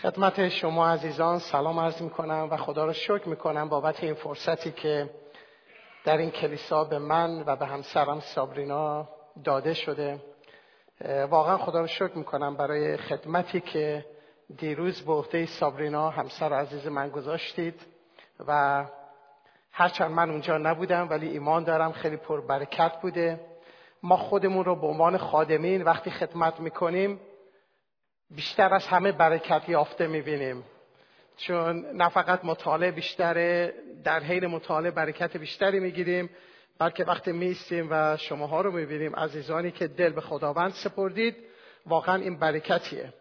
خدمت شما عزیزان سلام عرض می کنم و خدا را شکر می کنم بابت این فرصتی که در این کلیسا به من و به همسرم سابرینا داده شده. واقعا خدا را شکر می کنم برای خدمتی که دیروز به عهده سابرینا همسر عزیز من گذاشتید و هرچند من اونجا نبودم ولی ایمان دارم خیلی پربرکت بوده. ما خودمون رو به عنوان خادمین وقتی خدمت می‌کنیم بیشتر از همه برکت یافته می‌بینیم. چون نه فقط مطالعه بیشتره در حین مطالعه برکت بیشتری می‌گیریم بلکه وقتی میستیم و شماها رو می‌بینیم عزیزانی که دل به خداوند سپردید واقعا این برکتیه.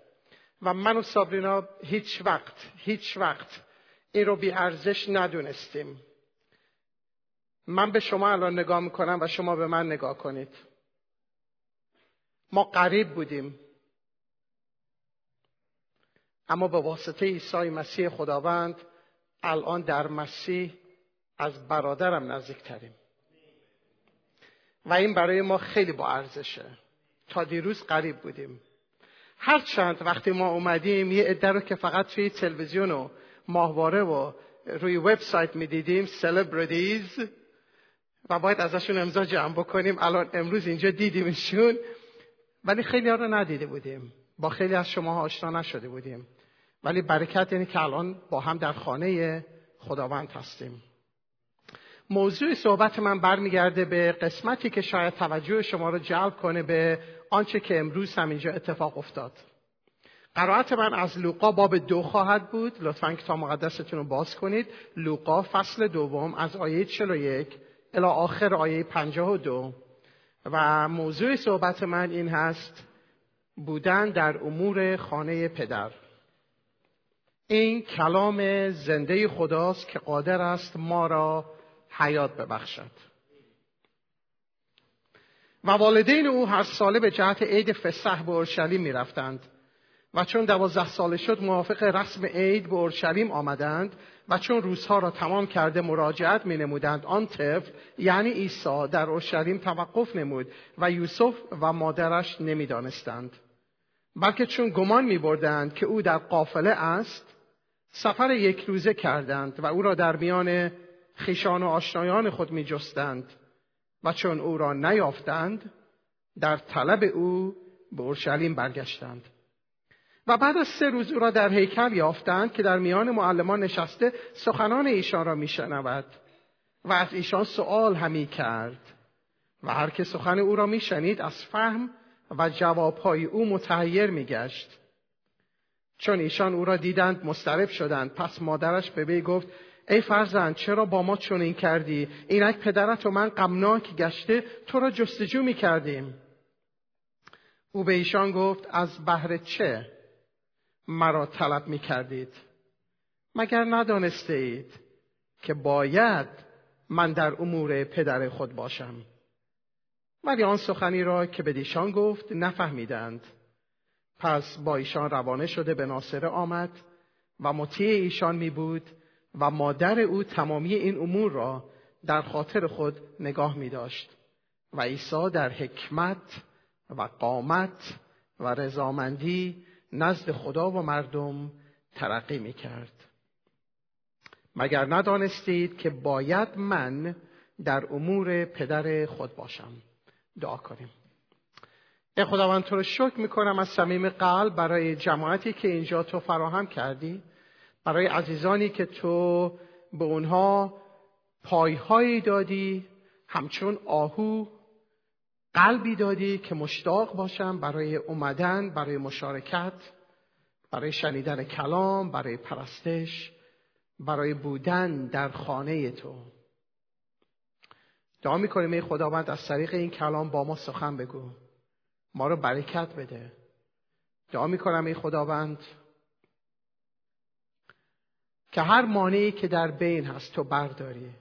و من و سابرینا هیچ وقت هیچ وقت این رو بی ارزش ندونستیم. من به شما الان نگاه می‌کنم و شما به من نگاه کنید. ما قریب بودیم. اما به واسطه عیسی مسیح خداوند الان در مسیح از برادرم نزدیکتریم. و این برای ما خیلی با ارزشه. تا دیروز قریب بودیم. هرچند وقتی ما اومدیم یه عده رو که فقط توی تلویزیون و ماهواره و روی وبسایت می‌دیدیم سلبریتیز و باید ازشون امضا جمع بکنیم. الان امروز اینجا دیدیمشون. ولی خیلی ها رو ندیده بودیم. با خیلی از شما آشنا نشده بودیم. ولی برکت یعنی که الان با هم در خانه خداوند هستیم. موضوع صحبت من برمیگرده به قسمتی که شاید توجه شما رو جلب کنه به آنچه که امروز هم اینجا اتفاق افتاد. قرائت من از لوقا باب دو خواهد بود. لطفا کتاب مقدستون رو باز کنید. لوقا فصل دوم از آیه 41 الی آخر آیه 52 و موضوع صحبت من این هست بودن در امور خانه پدر. این کلام زنده خداست که قادر است ما را حیات ببخشد. و والدین او هر ساله به جهت عید فسح به اورشلیم می‌رفتند و چون دوازده ساله شد موافق رسم عید به اورشلیم آمدند و چون روزها را تمام کرده مراجعت می نمودند آن طفل یعنی عیسی در اورشلیم توقف نمود و یوسف و مادرش نمی‌دانستند بلکه چون گمان می بردند که او در قافله است سفر یک روزه کردند و او را در میان خیشان و آشنایان خود می جستند و چون او را نیافتند در طلب او به اورشلیم برگشتند. و بعد از سه روز او را در هیکل یافتند که در میان معلمان نشسته سخنان ایشان را میشنود و از ایشان سؤال همی کرد و هر که سخن او را میشنید از فهم و جوابهای او متحیر میگشت. چون ایشان او را دیدند مسترب شدند. پس مادرش به وی گفت ای فرزند چرا با ما چنین کردی؟ اینک پدرت و من غمناک گشته تو را جستجو می کردیم او به ایشان گفت از بهر چه مرا طلب می کردید مگر ندانسته اید که باید من در امور پدر خود باشم؟ ولی آن سخنی را که به دیشان گفت نفهمیدند. پس با ایشان روانه شده به ناصره آمد و مطیع ایشان می بود و مادر او تمامی این امور را در خاطر خود نگاه می داشت و عیسی در حکمت و قامت و رضامندی نزد خدا و مردم ترقی می کرد. مگر ندانستید که باید من در امور پدر خود باشم؟ دعا کنیم. ای خداوند تو رو شکر می‌کنم از صمیم قلب برای جماعتی که اینجا تو فراهم کردی برای عزیزانی که تو به اونها پایهایی دادی همچون آهو قلبی دادی که مشتاق باشم برای اومدن برای مشارکت برای شنیدن کلام برای پرستش برای بودن در خانه تو. دعا می‌کنیم ای خداوند از طریق این کلام با ما سخن بگو. ما رو برکت بده. دعا می‌کنم ای خداوند که هر مانعی که در بین هست تو برداری.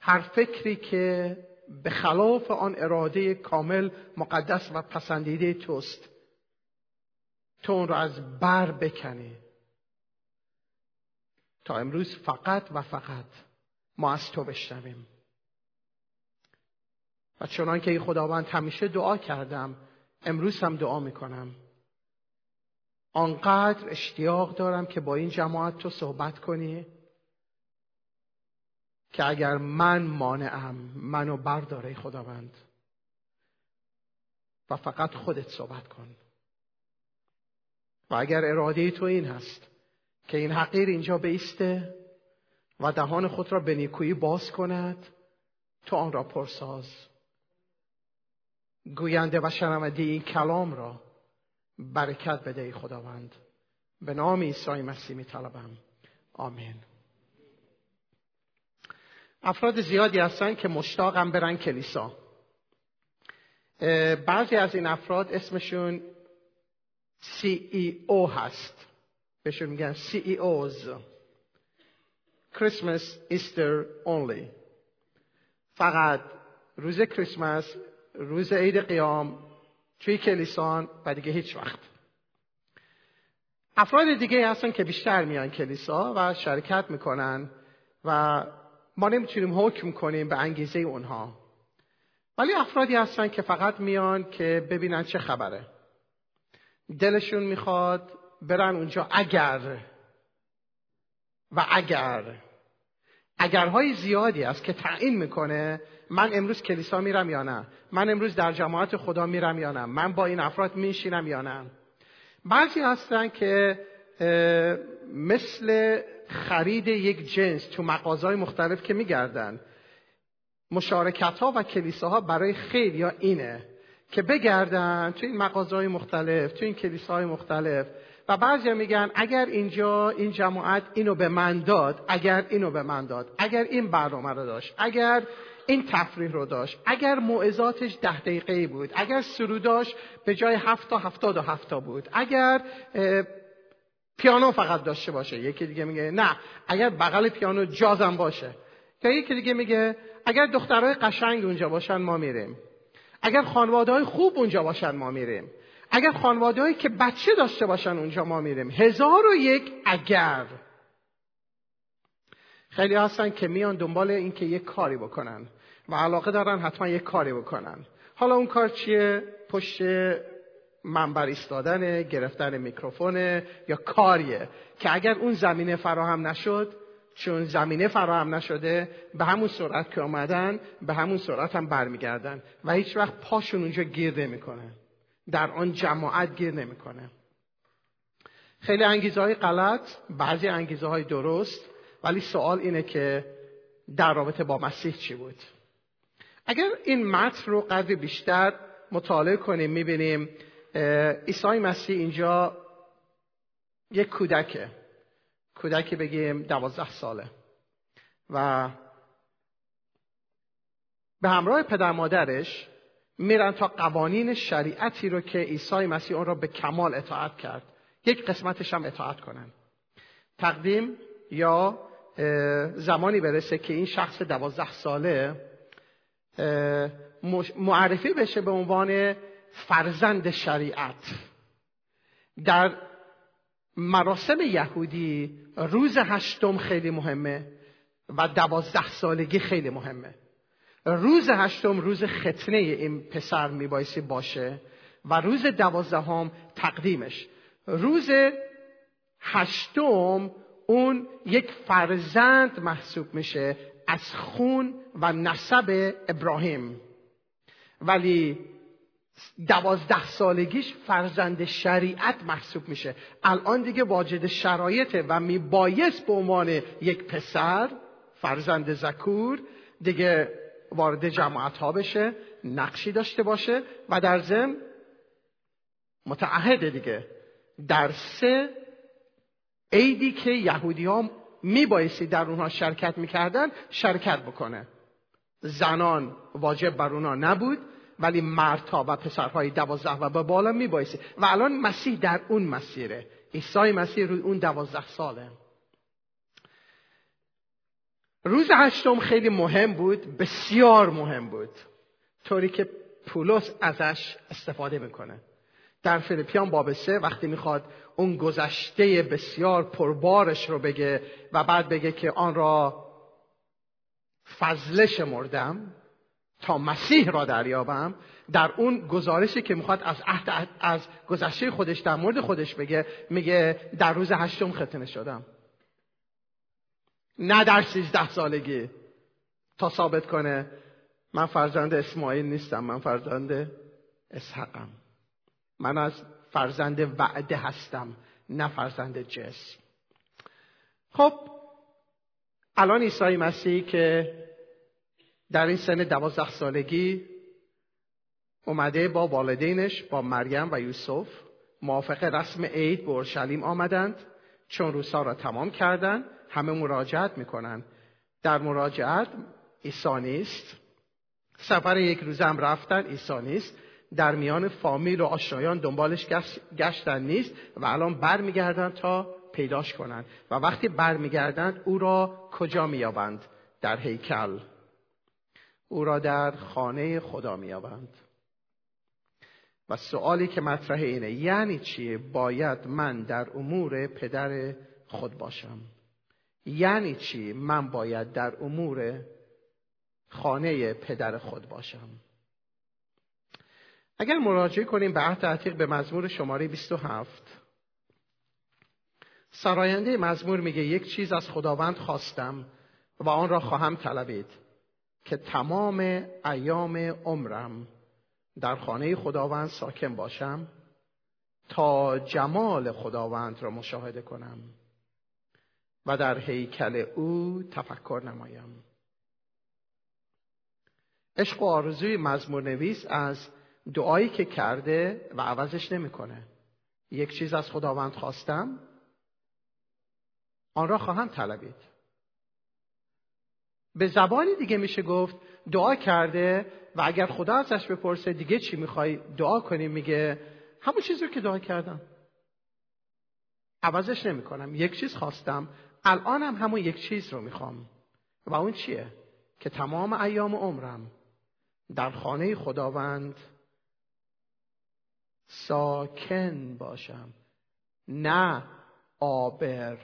هر فکری که به خلاف آن اراده کامل مقدس و پسندیده توست تو اون رو از بر بکنی. تا امروز فقط و فقط ما از تو بشنویم. و چنان که خداوند همیشه دعا کردم امروز هم دعا می‌کنم. آنقدر اشتیاق دارم که با این جماعت تو صحبت کنی که اگر من مانعم منو برداره خداوند. و فقط خودت صحبت کن. و اگر اراده تو این هست که این حقیر اینجا بیسته و دهان خود را به نیکویی باز کند تو آن را پرساز. گوینده و شنونده این کلام را برکت بده ای خداوند. به نام عیسی مسیح می طلبم آمین. افراد زیادی هستن که مشتاقم برن کلیسا. بعضی از این افراد اسمشون CEO هست. بهشون میگن CEOs Christmas Easter only. فقط روز کریسمس روز عید قیام توی کلیسان و دیگه هیچ وقت. افراد دیگه هستن که بیشتر میان کلیسا و شرکت می‌کنن و ما نمی‌تونیم حکم کنیم به انگیزه اونها. ولی افرادی هستن که فقط میان که ببینن چه خبره. دلشون می‌خواد برن اونجا اگر و اگر. اگرهای زیادی است که تعیین می‌کنه من امروز کلیسا میرم یا نه؟ من امروز در جماعت خدا میرم یا نه؟ من با این افراد میشینم یا نه؟ بعضی هستن که مثل خرید یک جنس تو مغازهای مختلف که میگردن مشارکت ها و کلیساها برای خیلی یا اینه که بگردن تو این مغازهای مختلف تو این کلیساهای مختلف و بعضی میگن اگر اینجا این جماعت اینو به من داد اگر اینو به من داد اگر این برنامه رو داشت اگر این تفریح رو داشت اگر موعظاتش ده دقیقه بود اگر سروداش به جای هفت تا هفتاد و هفتا بود اگر پیانو فقط داشته باشه. یکی دیگه میگه نه اگر بغل پیانو جازم باشه. یا یکی دیگه میگه اگر دخترهای قشنگ اونجا باشن ما میریم. اگر خانواده های خوب اونجا باشن ما میریم. اگر خانواده که بچه داشته باشن اونجا ما میریم. هزار و یک اگر. خیلی هستن که میان دنبال این که یک کاری بکنن و علاقه دارن حتما یک کاری بکنن. حالا اون کار چیه؟ پشت منبر ایستادن گرفتن میکروفونه یا کاریه که اگر اون زمینه فراهم نشد چون زمینه فراهم نشده به همون سرعت که آمدن به همون سرعت هم برمیگردن و هیچ وقت پاشون اونجا گیر نمی‌کنه در آن جماعت گیر نمی‌کنه. خیلی انگیزه های غلط بعضی انگیزه های درست ولی سوال اینه که در رابطه با مسیح چی بود؟ اگر این متن رو قدری بیشتر مطالعه کنیم می‌بینیم عیسی مسیح اینجا یک کودکه. کودکی بگیم دوازده ساله. و به همراه پدر مادرش میرن تا قوانین شریعتی رو که عیسی مسیح اون را به کمال اطاعت کرد. یک قسمتش هم اطاعت کنن. تقدیم یا زمانی برسه که این شخص دوازده ساله معرفی بشه به عنوان فرزند شریعت. در مراسم یهودی روز هشتم خیلی مهمه و دوازده سالگی خیلی مهمه. روز هشتم روز ختنه این پسر میبایسی باشه و روز دوازدهم تقدیمش. روز هشتم اون یک فرزند محسوب میشه از خون و نسب ابراهیم. ولی دوازده سالگیش فرزند شریعت محسوب میشه. الان دیگه واجد شرایطه و میبایست به عنوان یک پسر فرزند زکور دیگه وارد جماعت ها بشه نقشی داشته باشه و در ضمن متعهد دیگه. در سه عیدی که یهودی ها میبایستی در اونها شرکت می‌کردن شرکت بکنه. زنان واجب بر اونها نبود ولی مردها و پسرهای دوازده و به بالا میبایستی. و الان مسیح در اون مسیره. عیسی مسیح روی اون دوازده ساله. روز هشتم خیلی مهم بود بسیار مهم بود. طوری که پولس ازش استفاده می‌کنه. در فیلیپیان باب سه وقتی می‌خواد اون گذشته بسیار پربارش رو بگه و بعد بگه که آن را فضلش مردم تا مسیح را دریابم در اون گزارشی که می‌خواد از عهد از گذشته خودش در مورد خودش بگه میگه در روز هشتم ختنه شدم. نه در سیزده سالگی. تا ثابت کنه من فرزند اسماعیل نیستم من فرزند اسحقم. من از فرزند وعده هستم نه فرزند جسم. خب الان عیسی مسیح که در این سن دوازده سالگی اومده با والدینش با مریم و یوسف موافق رسم عید به اورشلیم آمدند. چون روزها را تمام کردند. همه مراجعت می‌کنن. در مراجعت عیسی نیست. سفر یک روزه هم رفتن عیسی نیست. در میان فامیل و آشنایان دنبالش گشتن نیست و الان برمیگردن تا پیداش کنند و وقتی برمیگردند او را کجا مییابند؟ در هیکل. او را در خانه خدا مییابند. و سوالی که مطرح اینه یعنی چیه؟ باید من در امور پدر خود باشم. یعنی چی؟ من باید در امور خانه پدر خود باشم. اگر مراجعه کنیم به عهد عتیق به مزمور شماره 27 سراینده مزمور میگه یک چیز از خداوند خواستم و آن را خواهم طلبید که تمام ایام عمرم در خانه خداوند ساکن باشم تا جمال خداوند را مشاهده کنم. و در هیکل او تفکر نمایم. عشق و آرزوی مزمور نویس از دعایی که کرده و عوضش نمی‌کنه. یک چیز از خداوند خواستم آن را خواهم طلبید. به زبانی دیگه میشه گفت دعا کرده و اگر خدا ازش بپرسه دیگه چی می‌خوای دعا کنیم میگه همون چیزی رو که دعا کردم. عوضش نمی‌کنم. یک چیز خواستم الانم همون یک چیز رو می‌خوام. و اون چیه؟ که تمام ایام عمرم در خانه خداوند ساکن باشم. نه آبر.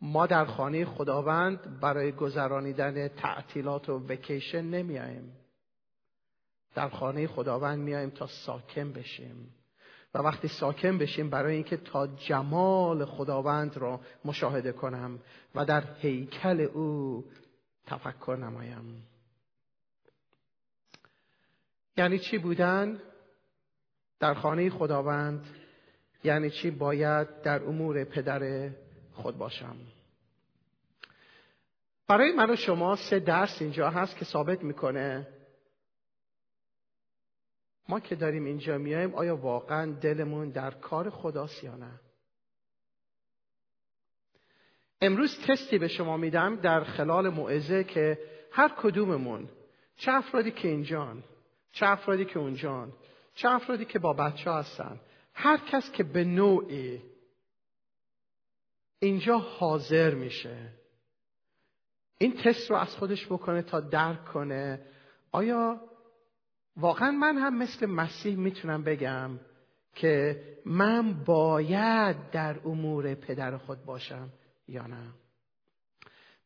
ما در خانه خداوند برای گذرانیدن تعطیلات و وکیشن نمیاییم در خانه خداوند میاییم تا ساکن بشیم. و وقتی ساکن بشیم برای اینکه تا جمال خداوند را مشاهده کنم و در هیکل او تفکر نمایم. یعنی چی بودن؟ در خانه خداوند یعنی چی باید در امور پدر خود باشم؟ برای من و شما سه درس اینجا هست که ثابت می‌کنه. ما که داریم اینجا میایم آیا واقعا دلمون در کار خداست یا نه؟ امروز تستی به شما میدم در خلال موعظه که هر کدوممون چه افرادی که اینجان چه افرادی که اونجان چه افرادی که با بچه هستن هر کس که به نوعی اینجا حاضر میشه این تست رو از خودش بکنه تا درک کنه آیا واقعا من هم مثل مسیح می‌تونم بگم که من باید در امور پدر خود باشم یا نه.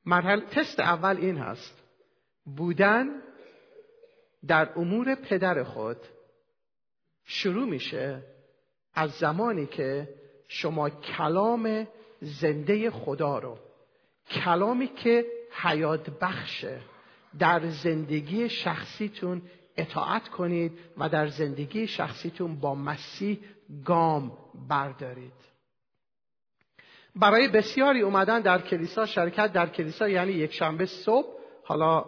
مرحله تست اول این هست. بودن در امور پدر خود شروع میشه از زمانی که شما کلام زنده خدا رو کلامی که حیات بخشه در زندگی شخصیتون اطاعت کنید و در زندگی شخصیتون با مسیح گام بردارید. برای بسیاری اومدن در کلیسا شرکت در کلیسا یعنی یک شنبه صبح حالا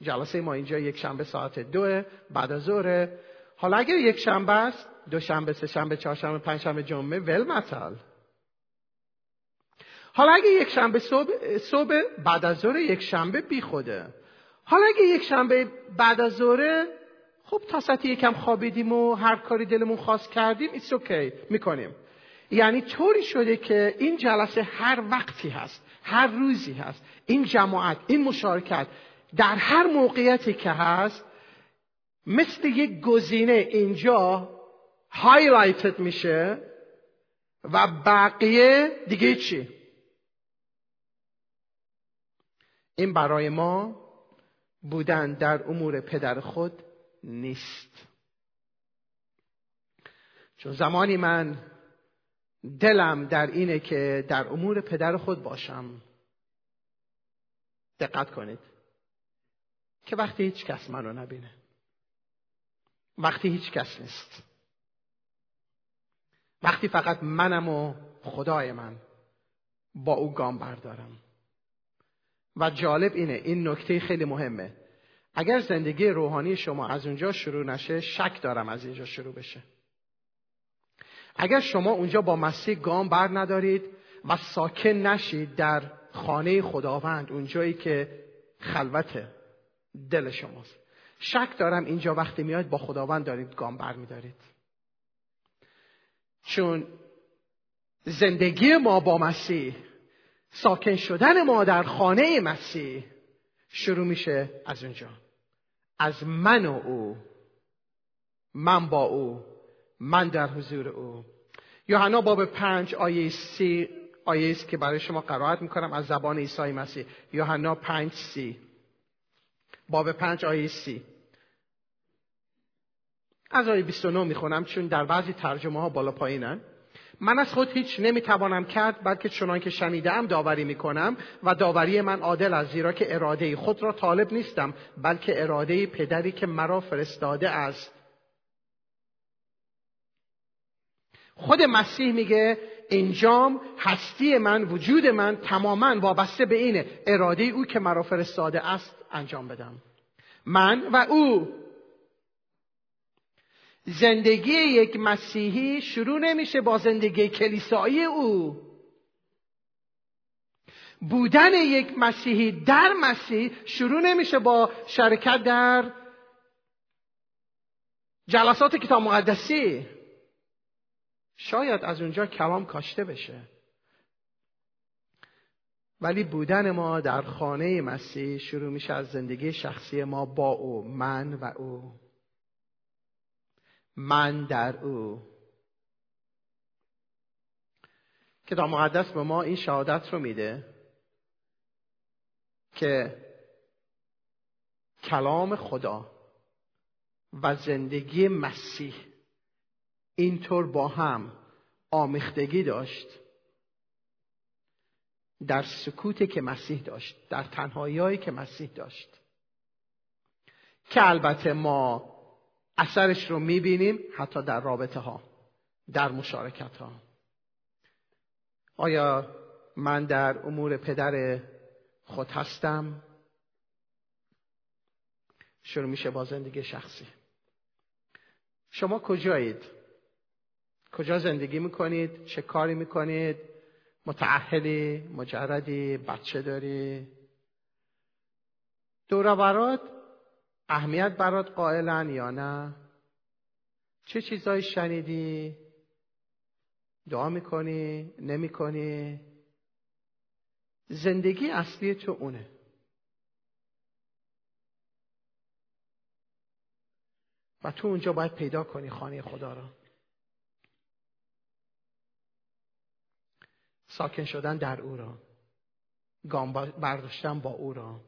جلسه ما اینجا یک شنبه ساعت دو بعد از ظهر. حالا اگر یک شنبه است دو شنبه سه شنبه چهار شنبه پنج شنبه جمعه ول مثل حالا اگه یک شنبه صبح, صبح بعد از ظهر یک شنبه بی خوده. حالا اگه یک شنبه بعد از ظهر خب تا ساعت یکم خوابیدیم و هر کاری دلمون خواست کردیم it's okay می‌کنیم. یعنی طوری شده که این جلسه هر وقتی هست هر روزی هست این جماعت این مشارکت در هر موقعیتی که هست مثل یک گزینه اینجا highlighted میشه و بقیه دیگه چی؟ این برای ما بودن در امور پدر خود نیست. چون زمانی من دلم در اینه که در امور پدر خود باشم دقت کنید که وقتی هیچ کس منو نبینه وقتی هیچ کس نیست وقتی فقط منم و خدای من با او گام بردارم. و جالب اینه این نکته خیلی مهمه. اگر زندگی روحانی شما از اونجا شروع نشه شک دارم از اینجا شروع بشه. اگر شما اونجا با مسیح گام بر ندارید و ساکن نشید در خانه خداوند اونجایی که خلوت دل شماست. شک دارم اینجا وقتی میاد با خداوند دارید گام بر میدارید. چون زندگی ما با مسیح ساکن شدن ما در خانه مسیح شروع میشه از اونجا. از من و او. من با او. من در حضور او. یوحنا باب پنج آیه سی آیه است که برای شما قرائت می‌کنم از زبان عیسی مسیح. یوحنا پنج سی. باب پنج آیه سی. از آیه 29 می‌خونم چون در بعضی ترجمه ها بالا پایینن. من از خود هیچ نمی‌توانم کرد بلکه چنان که شنیدم داوری می‌کنم و داوری من عادل است زیرا که اراده خود را طالب نیستم بلکه اراده پدری که مرا فرستاده است. خود مسیح میگه انجام هستی من وجود من تماما وابسته به اینه. اراده او که مرا فرستاده است انجام بدم. من و او زندگی یک مسیحی شروع نمیشه با زندگی کلیسایی او. بودن یک مسیحی در مسیح شروع نمیشه با شرکت در جلسات کتاب مقدسی. شاید از اونجا کلام کاشته بشه. ولی بودن ما در خانه مسیح شروع میشه از زندگی شخصی ما با او من و او. من در او. کتاب مقدس به ما این شهادت رو میده که کلام خدا و زندگی مسیح اینطور با هم آمیختگی داشت در سکوتی که مسیح داشت در تنهایی که مسیح داشت. که البته ما اثرش رو می‌بینیم حتی در رابطه ها در مشارکت ها آیا من در امور پدر خود هستم؟ شروع میشه با زندگی شخصی. شما کجایید؟ کجا زندگی می‌کنید؟ چه کاری می‌کنید؟ متعهلی مجردی بچه داری؟ دور برات اهمیت برات قائلن یا نه؟ چه چیزایی شنیدی؟ دعا می‌کنی؟ نمی‌کنی؟ زندگی اصلی تو اونه. و تو اونجا باید پیدا کنی خانه خدا را. ساکن شدن در او را. گام برداشتن با او را.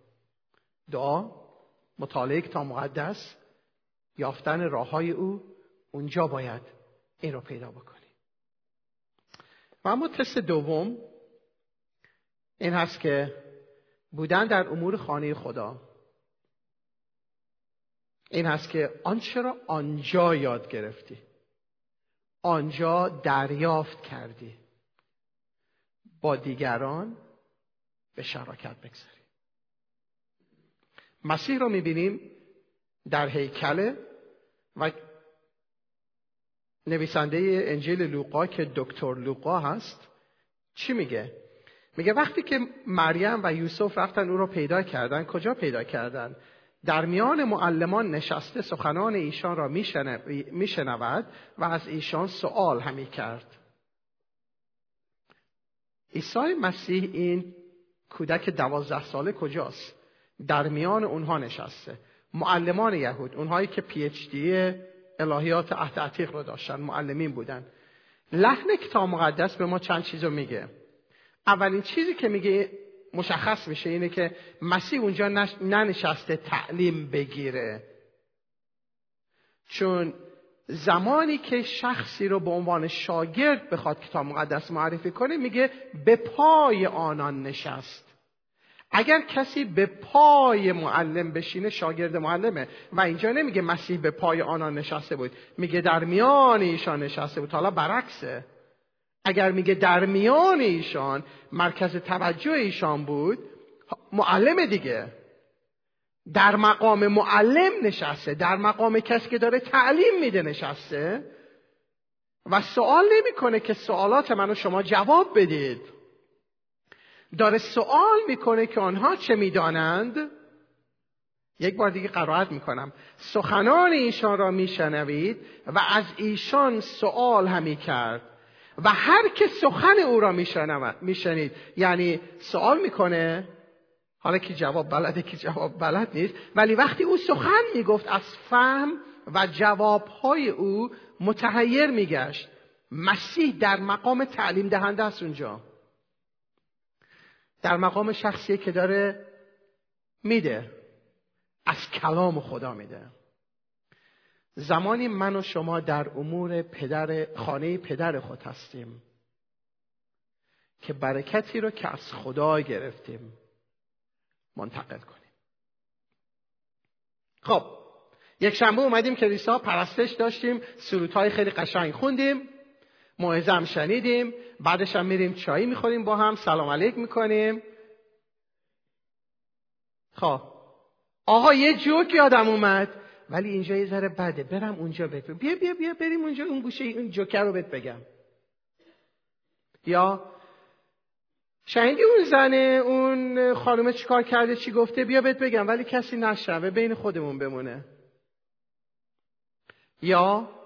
دعا مطالعه تا مقدس یافتن راه های او اونجا باید این رو پیدا بکنیم. و اما تست دوم این هست که بودن در امور خانه خدا. این هست که آنچه را آنجا یاد گرفتی. آنجا دریافت کردی. با دیگران به شراکت بگذاری. مسیح رو می‌بینیم در هیکله و نویسنده انجیل لوقا که دکتر لوقا هست چی میگه؟ میگه وقتی که مریم و یوسف رفتن او رو پیدا کردن کجا پیدا کردن؟ در میان معلمان نشسته سخنان ایشان را میشنود و از ایشان سوال همی کرد عیسی مسیح این کودک دوازده ساله کجاست؟ در میان اونها نشسته. معلمان یهود اونهایی که پی اچ دی الهیات عهد عتیق رو داشتن معلمین بودن. لحن کتاب مقدس به ما چند چیز رو میگه. اولین چیزی که میگه مشخص میشه اینه که مسیح اونجا ننشسته تعلیم بگیره. چون زمانی که شخصی رو به عنوان شاگرد بخواد کتاب مقدس معرفی کنه میگه به پای آنان نشست. اگر کسی به پای معلم بشینه شاگرد معلمه. و اینجا نمیگه مسیح به پای آنان نشسته بود. میگه در میان ایشان نشسته بود. حالا برعکسه. اگر میگه در میان ایشان مرکز توجه ایشان بود معلم دیگه. در مقام معلم نشسته. در مقام کسی که داره تعلیم میده نشسته. و سوال نمی‌کنه که سوالات منو شما جواب بدید. داره سوال می‌کنه که آنها چه می‌دانند. یک بار دیگه قرائت می‌کنم. سخنان ایشان را میشنوید و از ایشان سوال همی کرد و هر که سخن او را میشنید. یعنی سوال می‌کنه حالا که جواب بلده که جواب بلد نیست ولی وقتی او سخن می‌گفت از فهم و جوابهای او متحیر میگشت. مسیح در مقام تعلیم دهنده است اونجا. در مقام شخصی که داره میده. از کلام خدا میده. زمانی من و شما در امور پدر خانه پدر خود هستیم که برکتی رو که از خدا گرفتیم منتقل کنیم. خب یک شنبه اومدیم کلیسا پرستش داشتیم سرودهای خیلی قشنگ خوندیم. موعظه هم شنیدیم بعدش هم میریم چایی می‌خوریم با هم سلام علیک می‌کنیم. خب. آقا یه جوک یادم اومد ولی اینجا یه ذره بده. برم اونجا بگم. بیا بیا بیا بریم اونجا اون گوشه اون جوکر رو بهت بگم. یا؟ شنیدی اون زنه؟ اون خانومه چیکار کرده چی گفته؟ بیا بهت بگم ولی کسی نشنوه بین خودمون بمونه. یا؟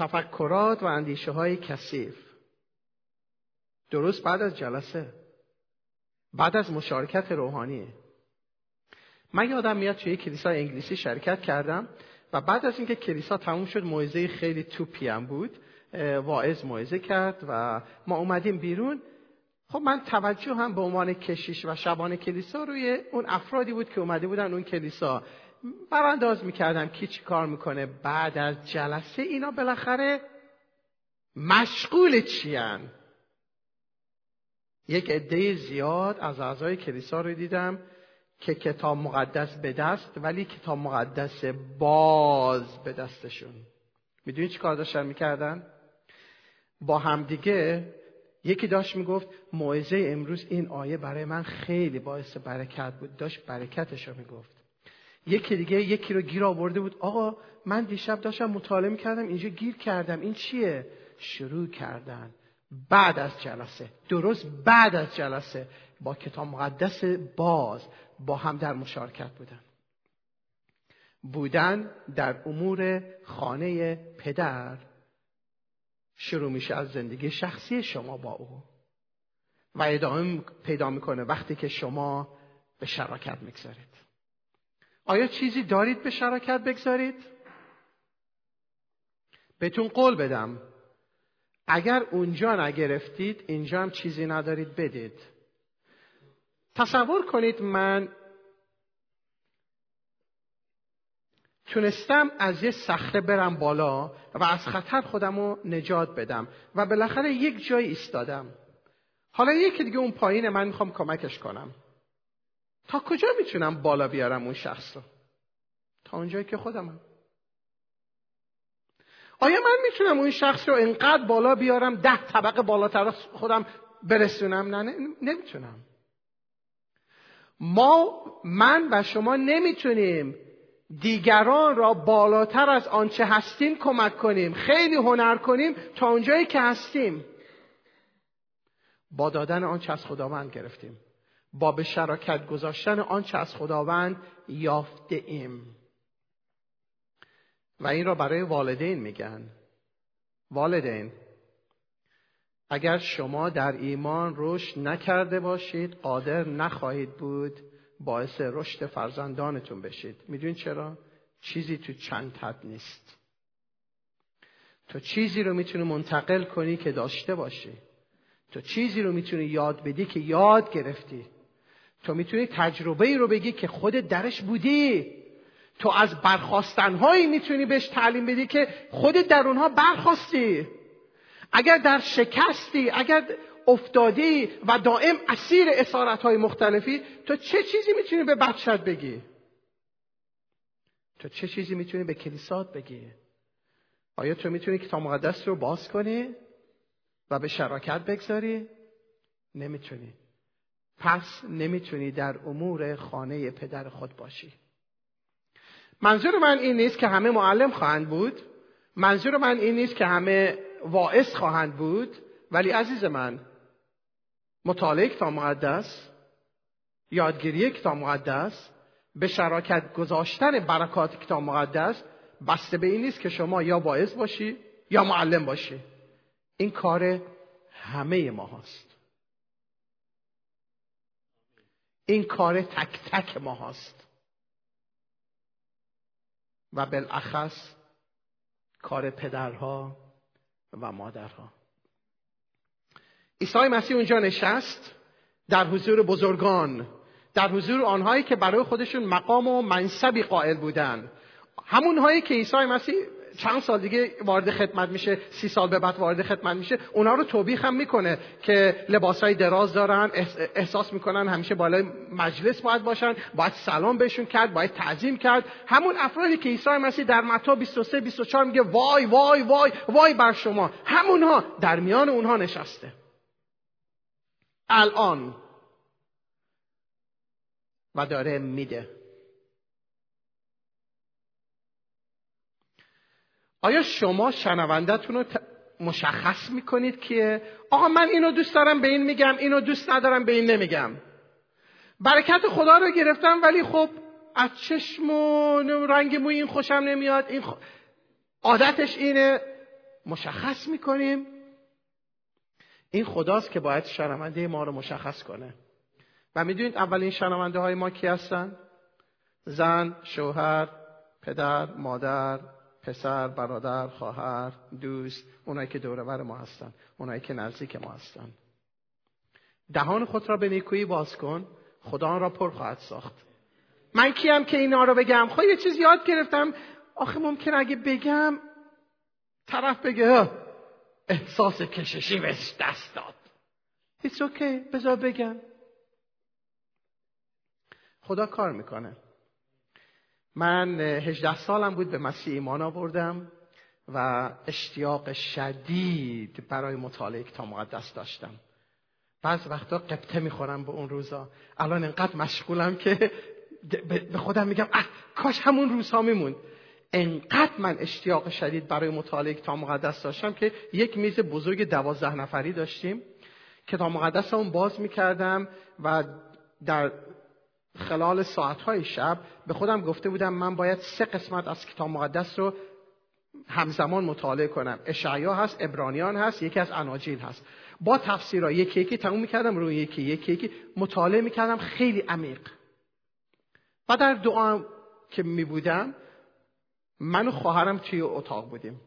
تفکرات و اندیشه های کثیف. درست بعد از جلسه. بعد از مشارکت روحانی من یادم میاد توی کلیسا انگلیسی شرکت کردم و بعد از اینکه کلیسا تموم شد موعظه خیلی توپی هم بود واعظ موعظه کرد و ما اومدیم بیرون. خب من توجه هم به عنوان کشیش و شبان کلیسا روی اون افرادی بود که اومده بودن اون کلیسا. برانداز می‌کردم کی چی کار می‌کنه بعد از جلسه اینا بالاخره مشغول چیان یک عده زیاد از اعضای کلیسا رو دیدم که کتاب مقدس به دست ولی کتاب مقدس باز به دستشون. می‌دونی چی کار داشتن می‌کردن؟ با همدیگه یکی داشت می‌گفت موعظه امروز این آیه برای من خیلی باعث برکت بود. داشت برکتش رو می‌گفت. یکی دیگه یکی رو گیر آورده بود. آقا من دیشب داشتم مطالعه کردم اینجا گیر کردم. این چیه؟ شروع کردن. بعد از جلسه. درست بعد از جلسه. با کتاب مقدس باز با هم در مشارکت بودن. بودن در امور خانه پدر. شروع میشه از زندگی شخصی شما با او. و ادامه پیدا می‌کنه وقتی که شما به شراکت می‌گذارید. آیا چیزی دارید به شراکت بگذارید؟ بهتون قول بدم. اگر اونجا نگرفتید اینجا هم چیزی ندارید بدید. تصور کنید من تونستم از یه صخره برم بالا و از خطر خودم رو نجات بدم و بالاخره یک جای ایستادم. حالا یکی دیگه اون پایین من می‌خوام کمکش کنم. تا کجا می‌تونم بالا بیارم اون شخص رو؟ تا اونجایی که خودمم آیا من می‌تونم اون شخص رو انقدر بالا بیارم ده طبقه بالاتر خودم برسونم؟ نه نمی‌تونم. ما من و شما نمی‌تونیم دیگران را بالاتر از آنچه هستیم کمک کنیم. خیلی هنر کنیم تا اونجایی که هستیم. با دادن آنچه از خداوند گرفتیم. با به شراکت گذاشتن آنچه از خداوند یافته ایم و این را برای والدین میگن. والدین اگر شما در ایمان رشد نکرده باشید قادر نخواهید بود باعث رشد فرزندانتون بشید. می‌دونید چرا؟ چیزی تو چند حد نیست. تو چیزی رو می‌تونی منتقل کنی که داشته باشی. تو چیزی رو می‌تونی یاد بدی که یاد گرفتی. تو می‌تونی تجربه ای رو بگی که خودت درش بودی. تو از برخواستنهایی می‌تونی بهش تعلیم بدی که خودت در اونها برخواستی. اگر در شکستی اگر افتادی و دائم اسیر اسارت های مختلفی تو چه چیزی می‌تونی به بچت بگی؟ تو چه چیزی می‌تونی به کلیسات بگی؟ آیا تو می‌تونی کتاب مقدس رو باز کنی و به شراکت بگذاری؟ نمی‌تونی. پس نمی‌تونی در امور خانه پدر خود باشی. منظور من این نیست که همه معلم خواهند بود. منظور من این نیست که همه واعظ خواهند بود. ولی عزیز من مطالعه کتاب مقدس یادگیری کتاب مقدس به شراکت گذاشتن برکات کتاب مقدس بسته به این نیست که شما یا واعظ باشی یا معلم باشی. این کار همه ما هست این کار تک تک ما هست و بالاخص کار پدرها و مادرها. عیسی مسیح اونجا نشست در حضور بزرگان در حضور آنهایی که برای خودشون مقام و منصبی قائل بودن. همونهایی که عیسی مسیح چند سال دیگه وارد خدمت میشه سی سال به بعد وارد خدمت میشه اونا رو توبیخ هم می‌کنه که لباسهای دراز دارن احساس می‌کنن همیشه بالای مجلس باید باشن باید سلام بهشون کرد باید تعظیم کرد. همون افرادی که عیسی مسیح در متی 23 24 میگه وای وای وای وای بر شما. همونها در میان اونها نشسته. الان. و داره میده آیا شما شنوندتون رو مشخص می‌کنید که آقا من اینو دوست دارم به این میگم اینو دوست ندارم به این نمیگم؟ برکت خدا رو گرفتم ولی خب از چشم و رنگ موی این خوشم نمیاد این عادتش اینه مشخص می‌کنیم. این خداست که باید شنونده ما رو مشخص کنه. و می‌دونید اولین شنونده های ما کی هستن؟ زن، شوهر، پدر، مادر، پسر، برادر، خواهر، دوست، اونایی که دورور ما هستن، اونایی که نزدیک ما هستن. دهان خود را به نیکویی باز کن، خدا را پر خواهد ساخت. من کیم که اینا رو بگم؟ خواهی یه چیز یاد گرفتم، آخه ممکن اگه بگم طرف بگه احساس کششی بهش دست داد. It's okay, بذار بگم. خدا کار می‌کنه من هجده سالم بود به مسیح ایمان آوردم و اشتیاق شدید برای مطالعه کتاب مقدس داشتم. بعض وقتا قبطه می‌خورم به اون روزا. الان انقدر مشغولم که به خودم میگم اه کاش همون روزها میموند. انقدر من اشتیاق شدید برای مطالعه کتاب مقدس داشتم که یک میز بزرگ دوازده نفری داشتیم. کتاب مقدس اون باز می‌کردم و در خلال ساعتهای شب به خودم گفته بودم من باید سه قسمت از کتاب مقدس رو همزمان مطالعه کنم. اشعیا هست ابرانیان هست یکی از اناجیل هست. با تفسیرها یکی یکی تموم می‌کردم روی یکی یکی یکی مطالعه می‌کردم. خیلی عمیق. و در دعا که میبودم من و خواهرم توی اتاق بودیم.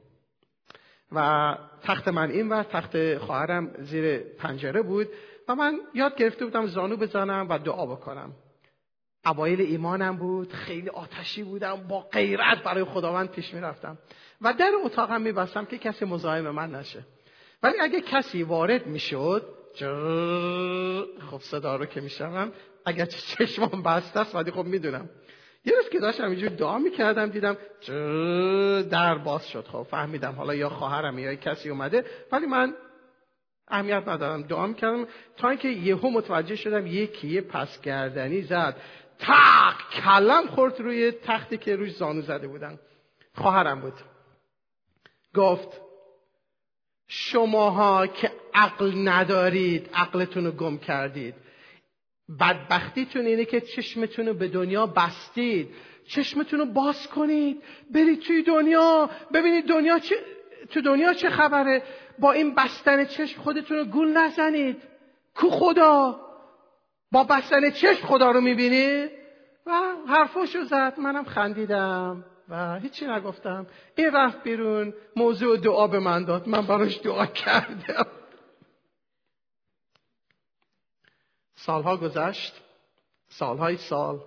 و تخت من این و تخت خواهرم زیر پنجره بود و من یاد گرفته بودم زانو بزنم و دعا بکنم. اوایل ایمانم بود خیلی آتشی بودم با غیرت برای خداوند پیش می‌رفتم. و در اتاقم میبستم که کسی مزاحم من نشه. ولی اگه کسی وارد می‌شد خب صدا رو که میشنم اگر چشمام بسته است ولی خب می‌دونم. یه روز که داشتم اینجور دعا می‌کردم دیدم در باز شد. خب فهمیدم حالا یا خواهرم یا کسی اومده ولی من اهمیت ندارم. دعا می‌کردم. تا اینکه یهو متوجه شدم یکی یه پس گردنی زد. تق کلم خورد روی تختی که روش زانو زده بودن. خواهرم بود. گفت شماها که عقل ندارید عقلتون رو گم کردید. بدبختیتون اینه که چشمتون رو به دنیا بستید. چشمتون رو باز کنید. برید توی دنیا. ببینید دنیا چه تو دنیا چه خبره. با این بستن چشم خودتون رو گول نزنید. کو خدا؟ با بستن چشم خدا رو می‌بینی؟ و حرفاشو زد. منم خندیدم و هیچی نگفتم. این رفت بیرون موضوع دعا به من داد. من براش دعا کردم. سالها گذشت. سالهای سال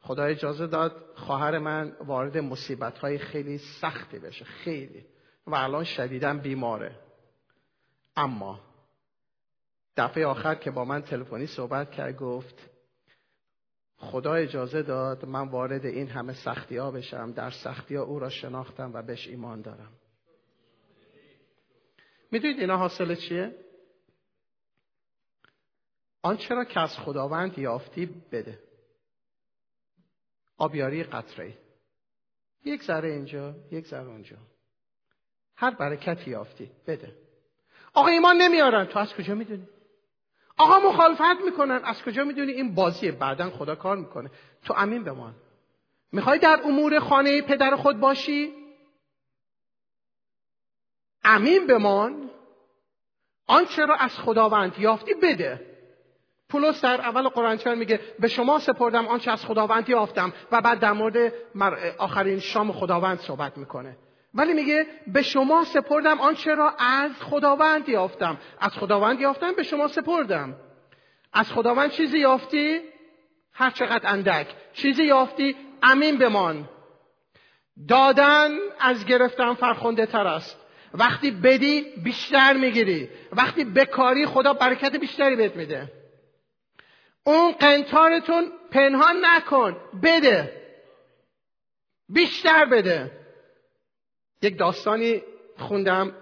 خدا اجازه داد خواهر من وارد مصیبت های خیلی سختی بشه. خیلی. و الان شدیدا بیماره. اما دفعه آخر که با من تلفنی صحبت کرد گفت خدا اجازه داد من وارد این همه سختی ها بشم در سختی ها او را شناختم و بهش ایمان دارم. می‌دونید اینا حاصل چیه؟ آنچه را که از خداوند یافتی بده. آبیاری قطره یک ذره اینجا یک ذره اونجا. هر برکتی یافتی بده. آقا ایمان نمیارن. تو از کجا می‌دونی؟ آقا مخالفت می‌کنن. از کجا می‌دونی؟ این بازیه. بعدا خدا کار می‌کنه. تو امین بمان می‌خوای در امور خانه پدر خود باشی؟ امین بمان آنچه را از خداوند یافتی بده. پولس در اول قرآن میگه به شما سپردم آنچه از خداوند یافتم. و بعد در مورد آخرین شام خداوند صحبت می‌کنه. ولی میگه به شما سپردم آنچه را از خداوند یافتم. از خداوند یافتم به شما سپردم. از خداوند چیزی یافتی؟ هر چقدر اندک. چیزی یافتی؟ امین بمان. دادن از گرفتن فرخنده تر است. وقتی بدی بیشتر می‌گیری. وقتی بکاری خدا برکت بیشتری بهت میده. اون قنتارتون پنهان نکن. بده. بیشتر بده. یک داستانی خوندم.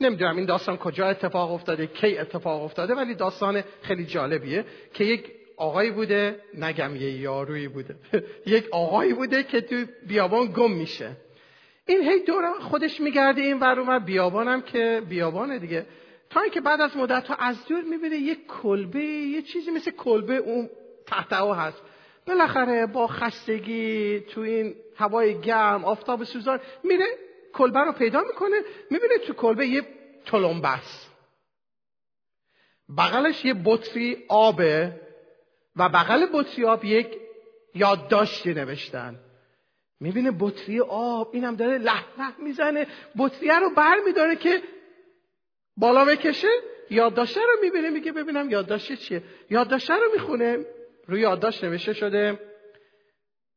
نمی‌دونم این داستان کجا اتفاق افتاده کی اتفاق افتاده ولی داستان خیلی جالبیه که یک آقایی بوده نگم یه یارویی بوده. یک آقایی بوده که تو بیابان گم میشه. این هی دور خودش میگرده این ور بیابانم که بیابانه دیگه. تا اینکه بعد از مدت ها از دور می‌بینه یه کلبه یه چیزی مثل کلبه اون تحت هست. بالاخره با خستگی تو این هوای گرم آفتاب سوزان میره کلبه رو پیدا می‌کنه می‌بینه تو کلبه یه تلمبه بغلش یه بطری آبه و بغل بطری آب یک یادداشتی نوشتن. می‌بینه بطری آب اینم داره لح می‌زنه بطریه رو بر میداره که بالا بکشه یادداشته رو می‌بینه میگه ببینم یادداشت چیه. یادداشته رو می‌خونه روی یادداشت نوشته شده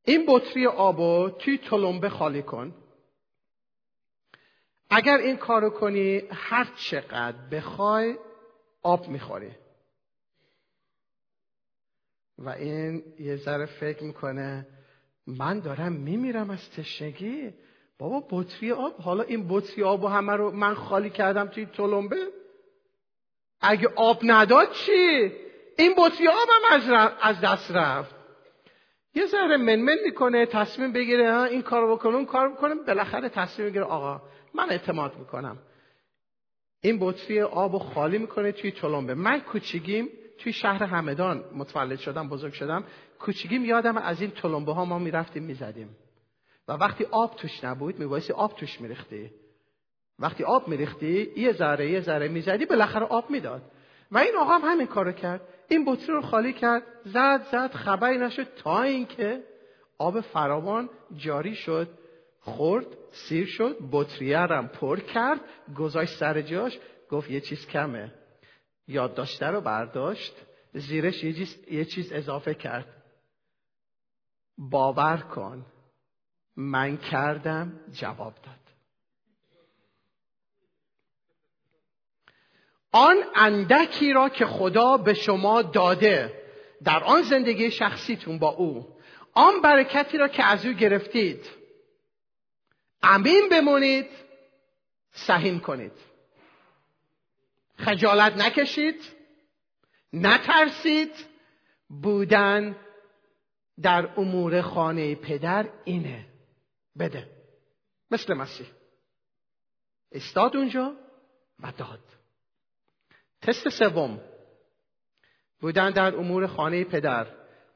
این بطری آبو توی تلمبه خالی کن. اگر این کارو کنی هر چقدر بخوای آب می‌خوری. و این یه ذره فکر می‌کنه من دارم میمیرم از تشنگی؟ بابا بطری آب حالا این بطری آب و همه رو من خالی کردم توی تلمبه؟ اگه آب نداد چی؟ این بطری هم از دست رفت. یه ذره منمن می‌کنه تصمیم بگیره این کارو بکنه اون کار بکنه بالاخره تصمیم بگیره آقا من اعتماد می‌کنم. این بطری آب خالی می‌کنه توی تلمبه من کوچیگیم توی شهر همدان متولد شدم بزرگ شدم. کوچیگیم یادم از این تلمبه ها ما می‌رفتیم می‌زدیم. و وقتی آب توش نبود میبایستی آب توش میریختی. وقتی آب میریختی یه ذره یه ذره می‌زدی بالاخره آب می‌داد. و این آقا هم همین کارو کرد. این بطری رو خالی کرد. زد زد خبری نشد تا اینکه آب فراوان جاری شد خورد. سیر شد بطریه رم پر کرد گذاشت سر جاش گفت یه چیز کمه. یادداشته رو برداشت زیرش یه چیز, یه چیز اضافه کرد. باور کن من کردم جواب داد. آن اندکی را که خدا به شما داده در آن زندگی شخصیتون با او آن برکتی را که از او گرفتید امین بمونید سهیم کنید. خجالت نکشید نترسید. بودن در امور خانه پدر اینه. بده. مثل مسیح. استاد اونجا و داد. تست سوم. بودن در امور خانه پدر.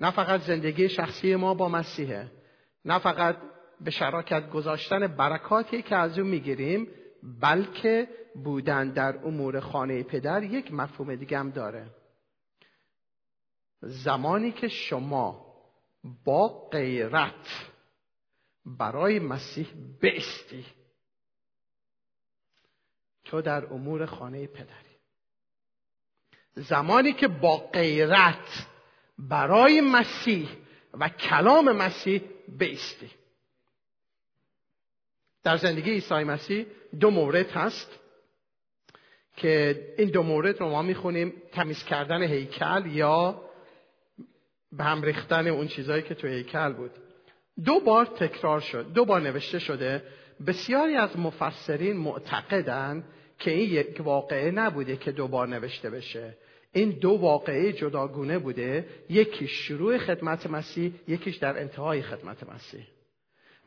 نه فقط زندگی شخصی ما با مسیحه. نه فقط به شراکت گذاشتن برکاتی که از او می‌گیریم بلکه بودن در امور خانه پدر یک مفهوم دیگه هم داره. زمانی که شما با غیرت برای مسیح بیستی تو در امور خانه پدری. زمانی که با غیرت برای مسیح و کلام مسیح بیستی در زندگی عیسی مسیح دو مورد هست که این دو مورد رو ما می‌خونیم تمیز کردن هیکل یا به هم ریختن اون چیزهایی که تو هیکل بود. دو بار تکرار شد دو بار نوشته شده بسیاری از مفسرین معتقدند که این یک واقعه نبوده که دو بار نوشته بشه. این دو واقعه جداگونه بوده یکیش شروع خدمت مسیح یکیش در انتهای خدمت مسیح.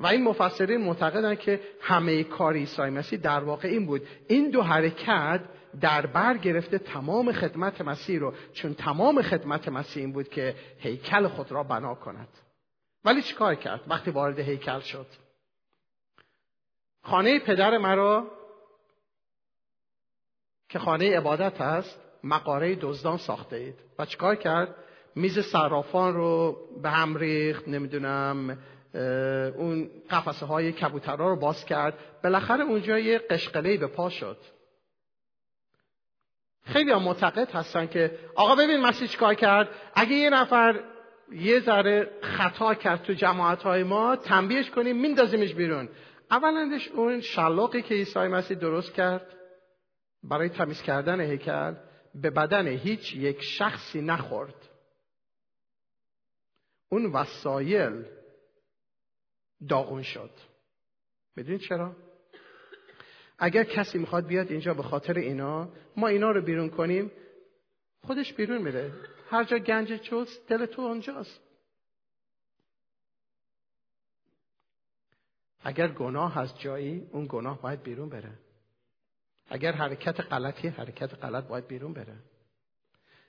و این مفسرین معتقدند که همه کار عیسی مسیح در واقع این بود. این دو حرکت در بر گرفته تمام خدمت مسیح رو چون تمام خدمت مسیح این بود که هیکل خود را بنا کند. ولی چیکار کرد وقتی وارد هیکل شد؟ خانه پدر مرا که خانه عبادت هست مقاره دزدان ساخته اید. و چیکار کرد؟ میز صرافان رو به هم ریخت نمی‌دونم اون قفسه های کبوترها رو باز کرد. بالاخره اونجا یه قشقله به پا شد. خیلی هم معتقد هستن که آقا ببین مسیح چیکار کرد؟ اگه یه نفر یه ذره خطا کرد تو جماعت های ما تنبیهش کنیم میندازیمش بیرون. اولندش اون شلاقی که عیسی مسیح درست کرد برای تمیز کردن هیکل به بدن هیچ یک شخصی نخورد. اون وسایل داغون شد. می‌دونید چرا؟ اگر کسی می‌خواد بیاد اینجا به خاطر اینا ما اینا رو بیرون کنیم خودش بیرون میره. هر جا گنج چوست دل تو اونجاست. اگر گناه از جایی اون گناه باید بیرون بره. اگر حرکت غلطی حرکت غلط باید بیرون بره.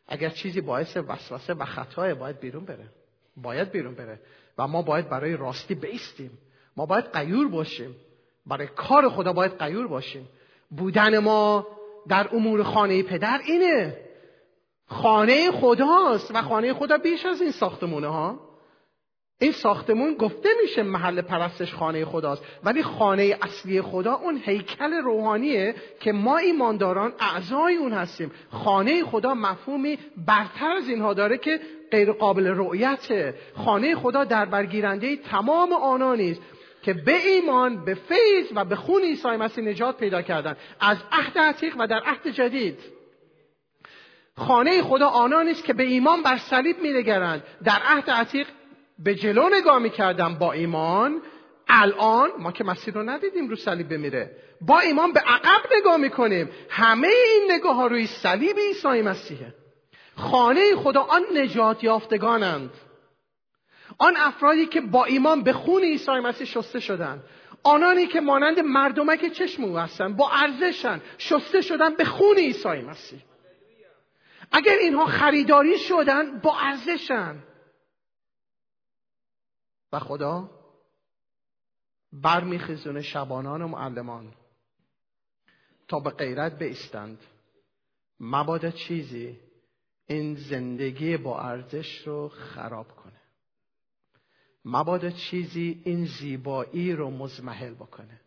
اگر چیزی باعث وسوسه و خطای باید بیرون بره. باید بیرون بره. و ما باید برای راستی بیستیم. ما باید قیور باشیم. برای کار خدا باید قیور باشیم. بودن ما در امور خانه پدر اینه. خانه خداست و خانه خدا بیش از این ساختمونه ها. این ساختمون گفته میشه محل پرستش خانه خداست. ولی خانه اصلی خدا اون هیکل روحانیه که ما ایمانداران اعضای اون هستیم. خانه خدا مفهومی برتر از اینها داره که غیر قابل رؤیته خانه خدا در برگیرنده تمام آنانی است که به ایمان به فیض و به خون عیسی مسیح نجات پیدا کردن. از عهد عتیق و در عهد جدید. خانه خدا آنانی است که به ایمان بر صلیب مینگرند. در عهد عتیق به جلو نگاه می‌کردم با ایمان. الان ما که مسیح رو ندیدیم رو صلیب بمیره. با ایمان به عقب نگاه می‌کنیم. همه این نگاه ها روی صلیب عیسی مسیحه. خانه خدا آن نجات یافتگانند. آن افرادی که با ایمان به خون عیسی مسیح شسته شدند آنانی که مانند مردمک چشم هستند با ارزشن شسته شدن به خون عیسی مسیح. اگر اینها خریداری شدن با ارزشن. و خدا برمیخیزونه شبانان و معلمان. تا به غیرت بیستند. مبادا چیزی این زندگی با ارزش رو خراب کنه. مبادا چیزی این زیبایی رو مزمحل بکنه.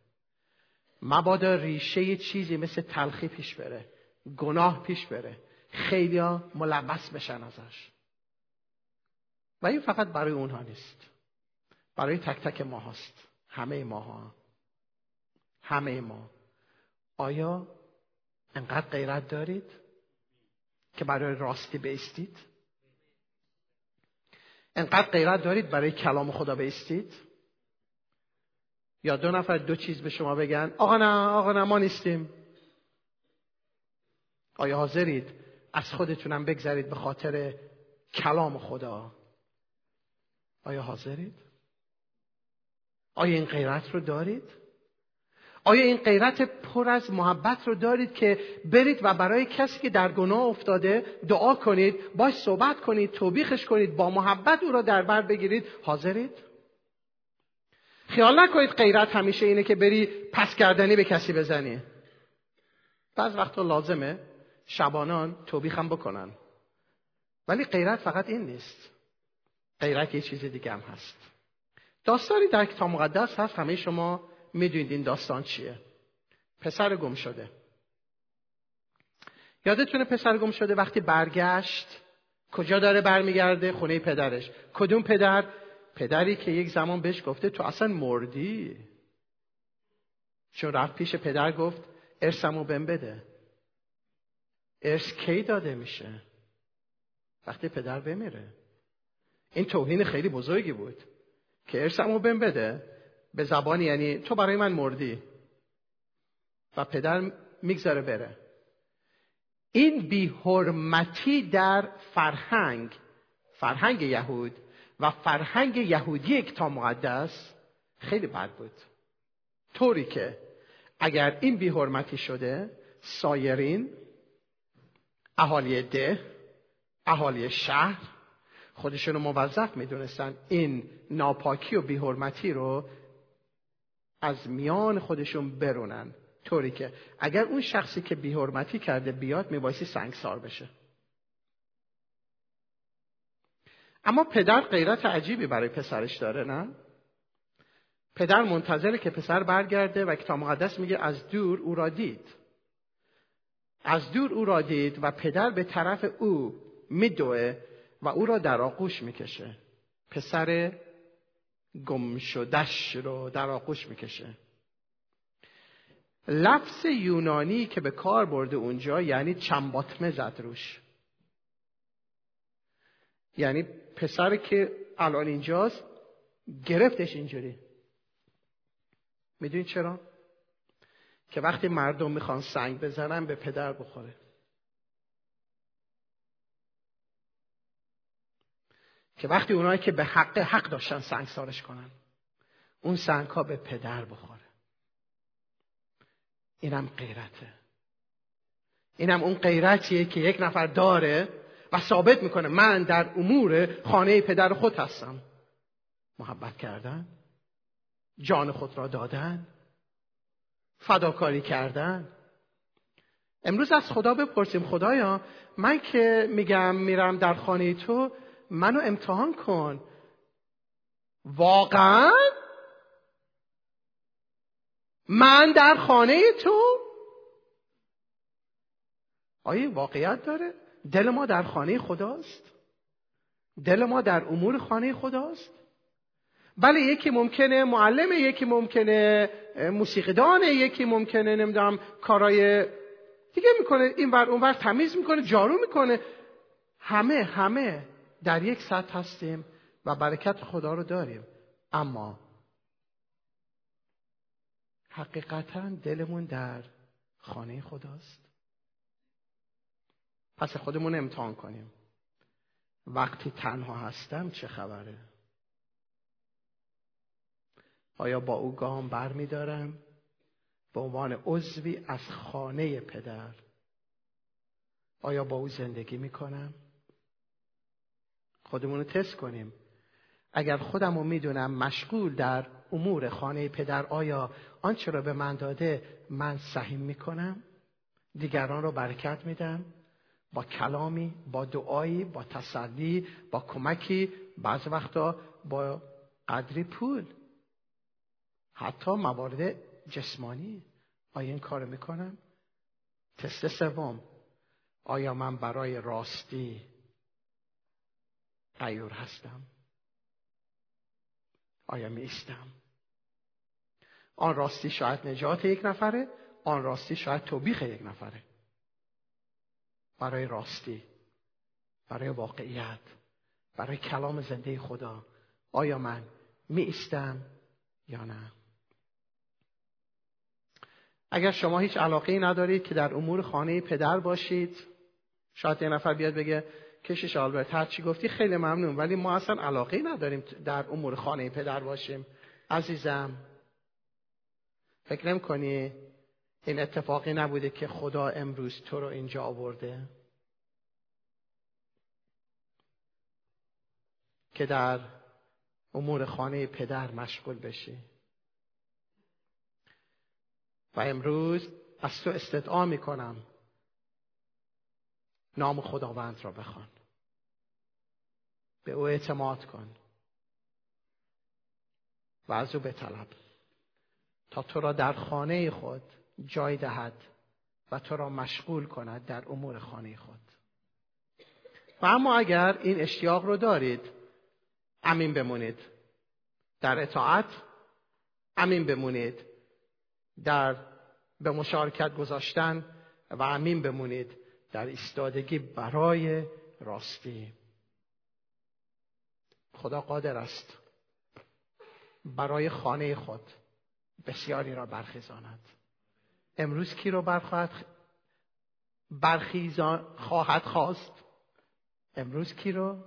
مبادا ریشه چیزی مثل تلخی پیش بره گناه پیش بره. خیلی ملبس بشن ازش. و این فقط برای اونها نیست. برای تک تک ما هست همه ماها همه ما. آیا انقدر غیرت دارید؟ که برای راستی بیستید. انقدر غیرت دارید برای کلام خدا بیستید. یا دو نفر دو چیز به شما بگن آقا نه آقا نه ما نیستیم. آیا حاضرید از خودتونم بگذارید به خاطر کلام خدا؟ آیا حاضرید؟ آیا این غیرت رو دارید؟ آیا این غیرت پر از محبت رو دارید که برید و برای کسی که در گناه افتاده دعا کنید باش صحبت کنید توبیخش کنید با محبت او را در بر بگیرید حاضرید؟ خیال نکنید غیرت همیشه اینه که بری پس کردنی به کسی بزنی. بعض وقتا لازمه شبانان توبیخم بکنن. ولی غیرت فقط این نیست. غیرت یه چیز دیگه هم هست. داستانی در کتاب مقدس هست همه شما می‌دونید این داستان چیه. پسر گم شده. یادتونه پسر گم شده وقتی برگشت؟ کجا داره برمیگرده؟ خونه پدرش. کدوم پدر؟ پدری که یک زمان بهش گفته تو اصلا مردی. چون رفت پیش پدر گفت ارسمو بهم بده. ارث کی داده میشه؟ وقتی پدر بمیره. این توهین خیلی بزرگی بود که ارسمو بهم بده. به زبان یعنی تو برای من مردی و پدر می‌گذاره بره. این بیحرمتی در فرهنگ فرهنگ یهود و فرهنگ یهودی کتاب مقدس خیلی بد بود. طوری که اگر این بیحرمتی شده سایرین اهالی ده اهالی شهر خودشون رو موظف می‌دونستن این ناپاکی و بیحرمتی رو از میان خودشون برونن. طوری که اگر اون شخصی که بیحرمتی کرده بیاد میبایستی سنگسار بشه. اما پدر غیرت عجیبی برای پسرش داره نه؟ پدر منتظره که پسر برگرده و کتاب مقدس میگه از دور او را دید. از دور او را دید و پدر به طرف او میدوه و او را در آغوش می‌کشه. پسر گم شدش رو در آغوش می‌کشه. لفظ یونانی که به کار برده اونجا یعنی چنباتمه زد روش. یعنی پسر که الان اینجاست گرفتش اینجوری. می‌دونید چرا؟ که وقتی مردم می‌خوان سنگ بزنن به پدر بخوره. که وقتی اونایی که به حق حق داشتن سنگ سارش کنن اون سنگ ها به پدر بخوره. اینم غیرته. اینم اون غیرتیه که یک نفر داره و ثابت می‌کنه من در امور خانه پدر خود هستم. محبت کردن جان خود را دادن فداکاری کردن. امروز از خدا بپرسیم خدایا من که میگم میرم در خانه تو منو امتحان کن. واقعا؟ من در خانه تو؟ آیا واقعیت داره. دل ما در خانه خداست. دل ما در امور خانه خداست. بله یکی ممکنه معلمه یکی ممکنه موسیقیدانه یکی ممکنه نمی‌دونم کارای دیگه می‌کنه. این بر اون تمیز می‌کنه جارو می‌کنه. همه همه. در یک سطح هستیم و برکت خدا رو داریم. اما حقیقتا دلمون در خانه خداست. پس خودمون امتحان کنیم. وقتی تنها هستم چه خبره؟ آیا با او گام بر می دارم به عنوان عضوی از خانه پدر. آیا با او زندگی می کنم خودمون رو تست کنیم. اگر خودم رو می‌دونم مشغول در امور خانه پدر آیا آنچه را به من داده من سهیم می‌کنم؟ دیگران رو برکت میدم؟ با کلامی با دعایی با تسلی با کمکی بعض وقتا با قدری پول. حتی موارد جسمانی. آیا این کار می‌کنم؟ تست سوم. آیا من برای راستی قیور هستم. آیا می آن راستی شاید نجات یک نفره آن راستی شاید توبیخ یک نفره. برای راستی برای واقعیت برای کلام زنده خدا آیا من می یا نه؟ اگر شما هیچ علاقه ای ندارید که در امور خانه پدر باشید شاید یه نفر بیاد بگه کشش آلبرت. هر چی گفتی خیلی ممنون ولی ما اصلا علاقه نداریم در امور خانه پدر باشیم. عزیزم فکر نمی کنی این اتفاقی نبوده که خدا امروز تو رو اینجا آورده؟ که در امور خانه پدر مشغول بشی. و امروز از تو استدعا می کنم نام خداوند را بخوان. به او اعتماد کن. و از او بطلب. تا تو را در خانه خود جای دهد و تو را مشغول کند در امور خانه خود. و اما اگر این اشتیاق رو دارید امین بمونید. در اطاعت امین بمونید. در به مشارکت گذاشتن و امین بمونید. در ایستادگی برای راستی. خدا قادر است برای خانه خود بسیاری را برخیزاند. امروز کی رو برخواهد برخیزان خواهد خواست؟ امروز کی رو؟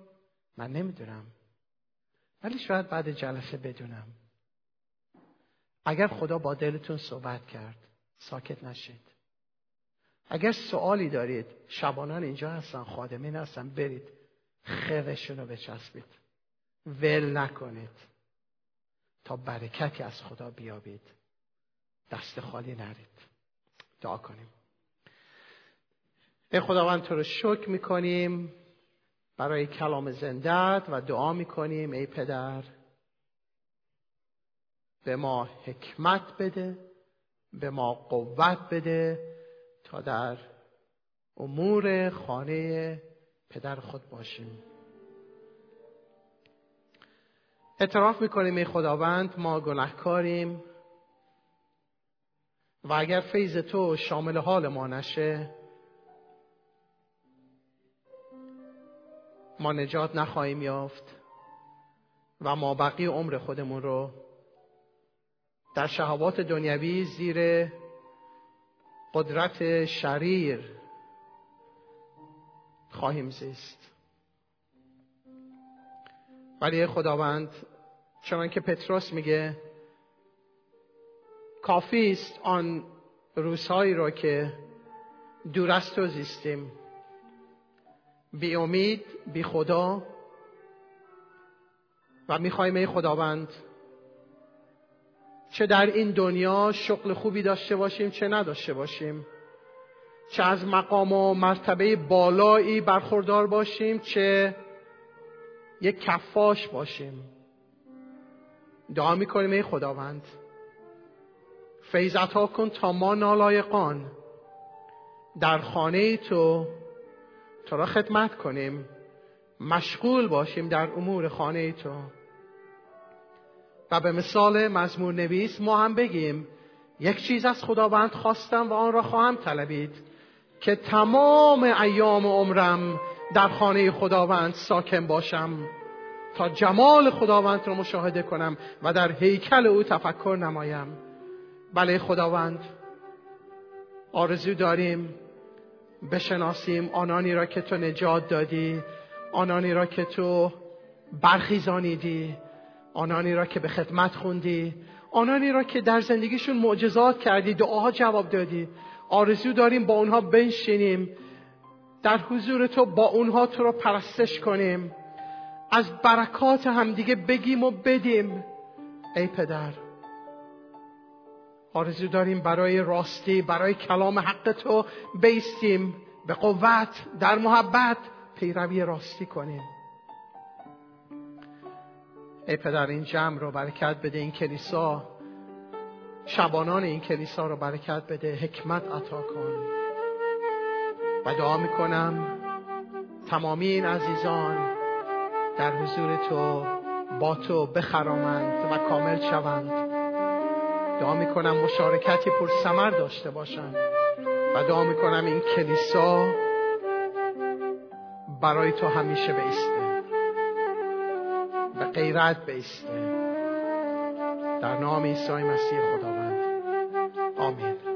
من نمی‌دونم. ولی شاید بعد جلسه بدونم. اگر خدا با دلتون صحبت کرد ساکت نشید. اگر سوالی دارید شبانان اینجا هستن خادمین هستن برید. خیرشون رو بچسبید. ول نکنید. تا برکتی از خدا بیابید. دست خالی نرید. دعا کنیم. ای خداوند تو رو شکر می‌کنیم برای کلام زندت و دعا می‌کنیم ای پدر. به ما حکمت بده به ما قوت بده تا در امور خانه پدر خود باشیم. اعتراف می‌کنیم ای خداوند ما گناهکاریم و اگر فیض تو شامل حال ما نشه ما نجات نخواهیم یافت و ما بقی عمر خودمون رو در شهوات دنیوی زیر قدرت شریر خواهیم زیست. ولی خداوند چون که پتروس میگه کافی است آن روزهایی را که دور از زیستیم. بی امید بی خدا. و می‌خوایم ای خداوند چه در این دنیا شغل خوبی داشته باشیم چه نداشته باشیم. چه از مقام و مرتبه بالایی برخوردار باشیم چه یک کفاش باشیم. دعا می‌کنیم ای خداوند. فیضت ها کن تا ما نالایقان. در خانه تو تو را خدمت کنیم. مشغول باشیم در امور خانه تو. و به مثال مزمور نویس ما هم بگیم یک چیز از خداوند خواستم و آن را خواهم طلبید که تمام ایام عمرم در خانه خداوند ساکن باشم تا جمال خداوند را مشاهده کنم و در هیکل او تفکر نمایم. بله خداوند آرزو داریم بشناسیم آنانی را که تو نجات دادی آنانی را که تو برخیزانیدی. آنانی را که به خدمت خوندی آنانی را که در زندگیشون معجزات کردی دعاها جواب دادی. آرزو داریم با اونها بنشینیم. در حضور تو با اونها تو را پرستش کنیم. از برکات همدیگه بگیم و بدیم. ای پدر آرزو داریم برای راستی برای کلام حق تو بیستیم. به قوت در محبت پیروی راستی کنیم. ای پدر این جمع رو برکت بده این کلیسا شبانان این کلیسا رو برکت بده حکمت عطا کن. و دعا می‌کنم تمامی این عزیزان در حضور تو با تو بخرامند و کامل شوند. دعا می‌کنم مشارکتی پر سمر داشته باشند. و دعا می‌کنم این کلیسا برای تو همیشه بیسته. غیرت بیسته در نام عیسی مسیح خداوند. آمین.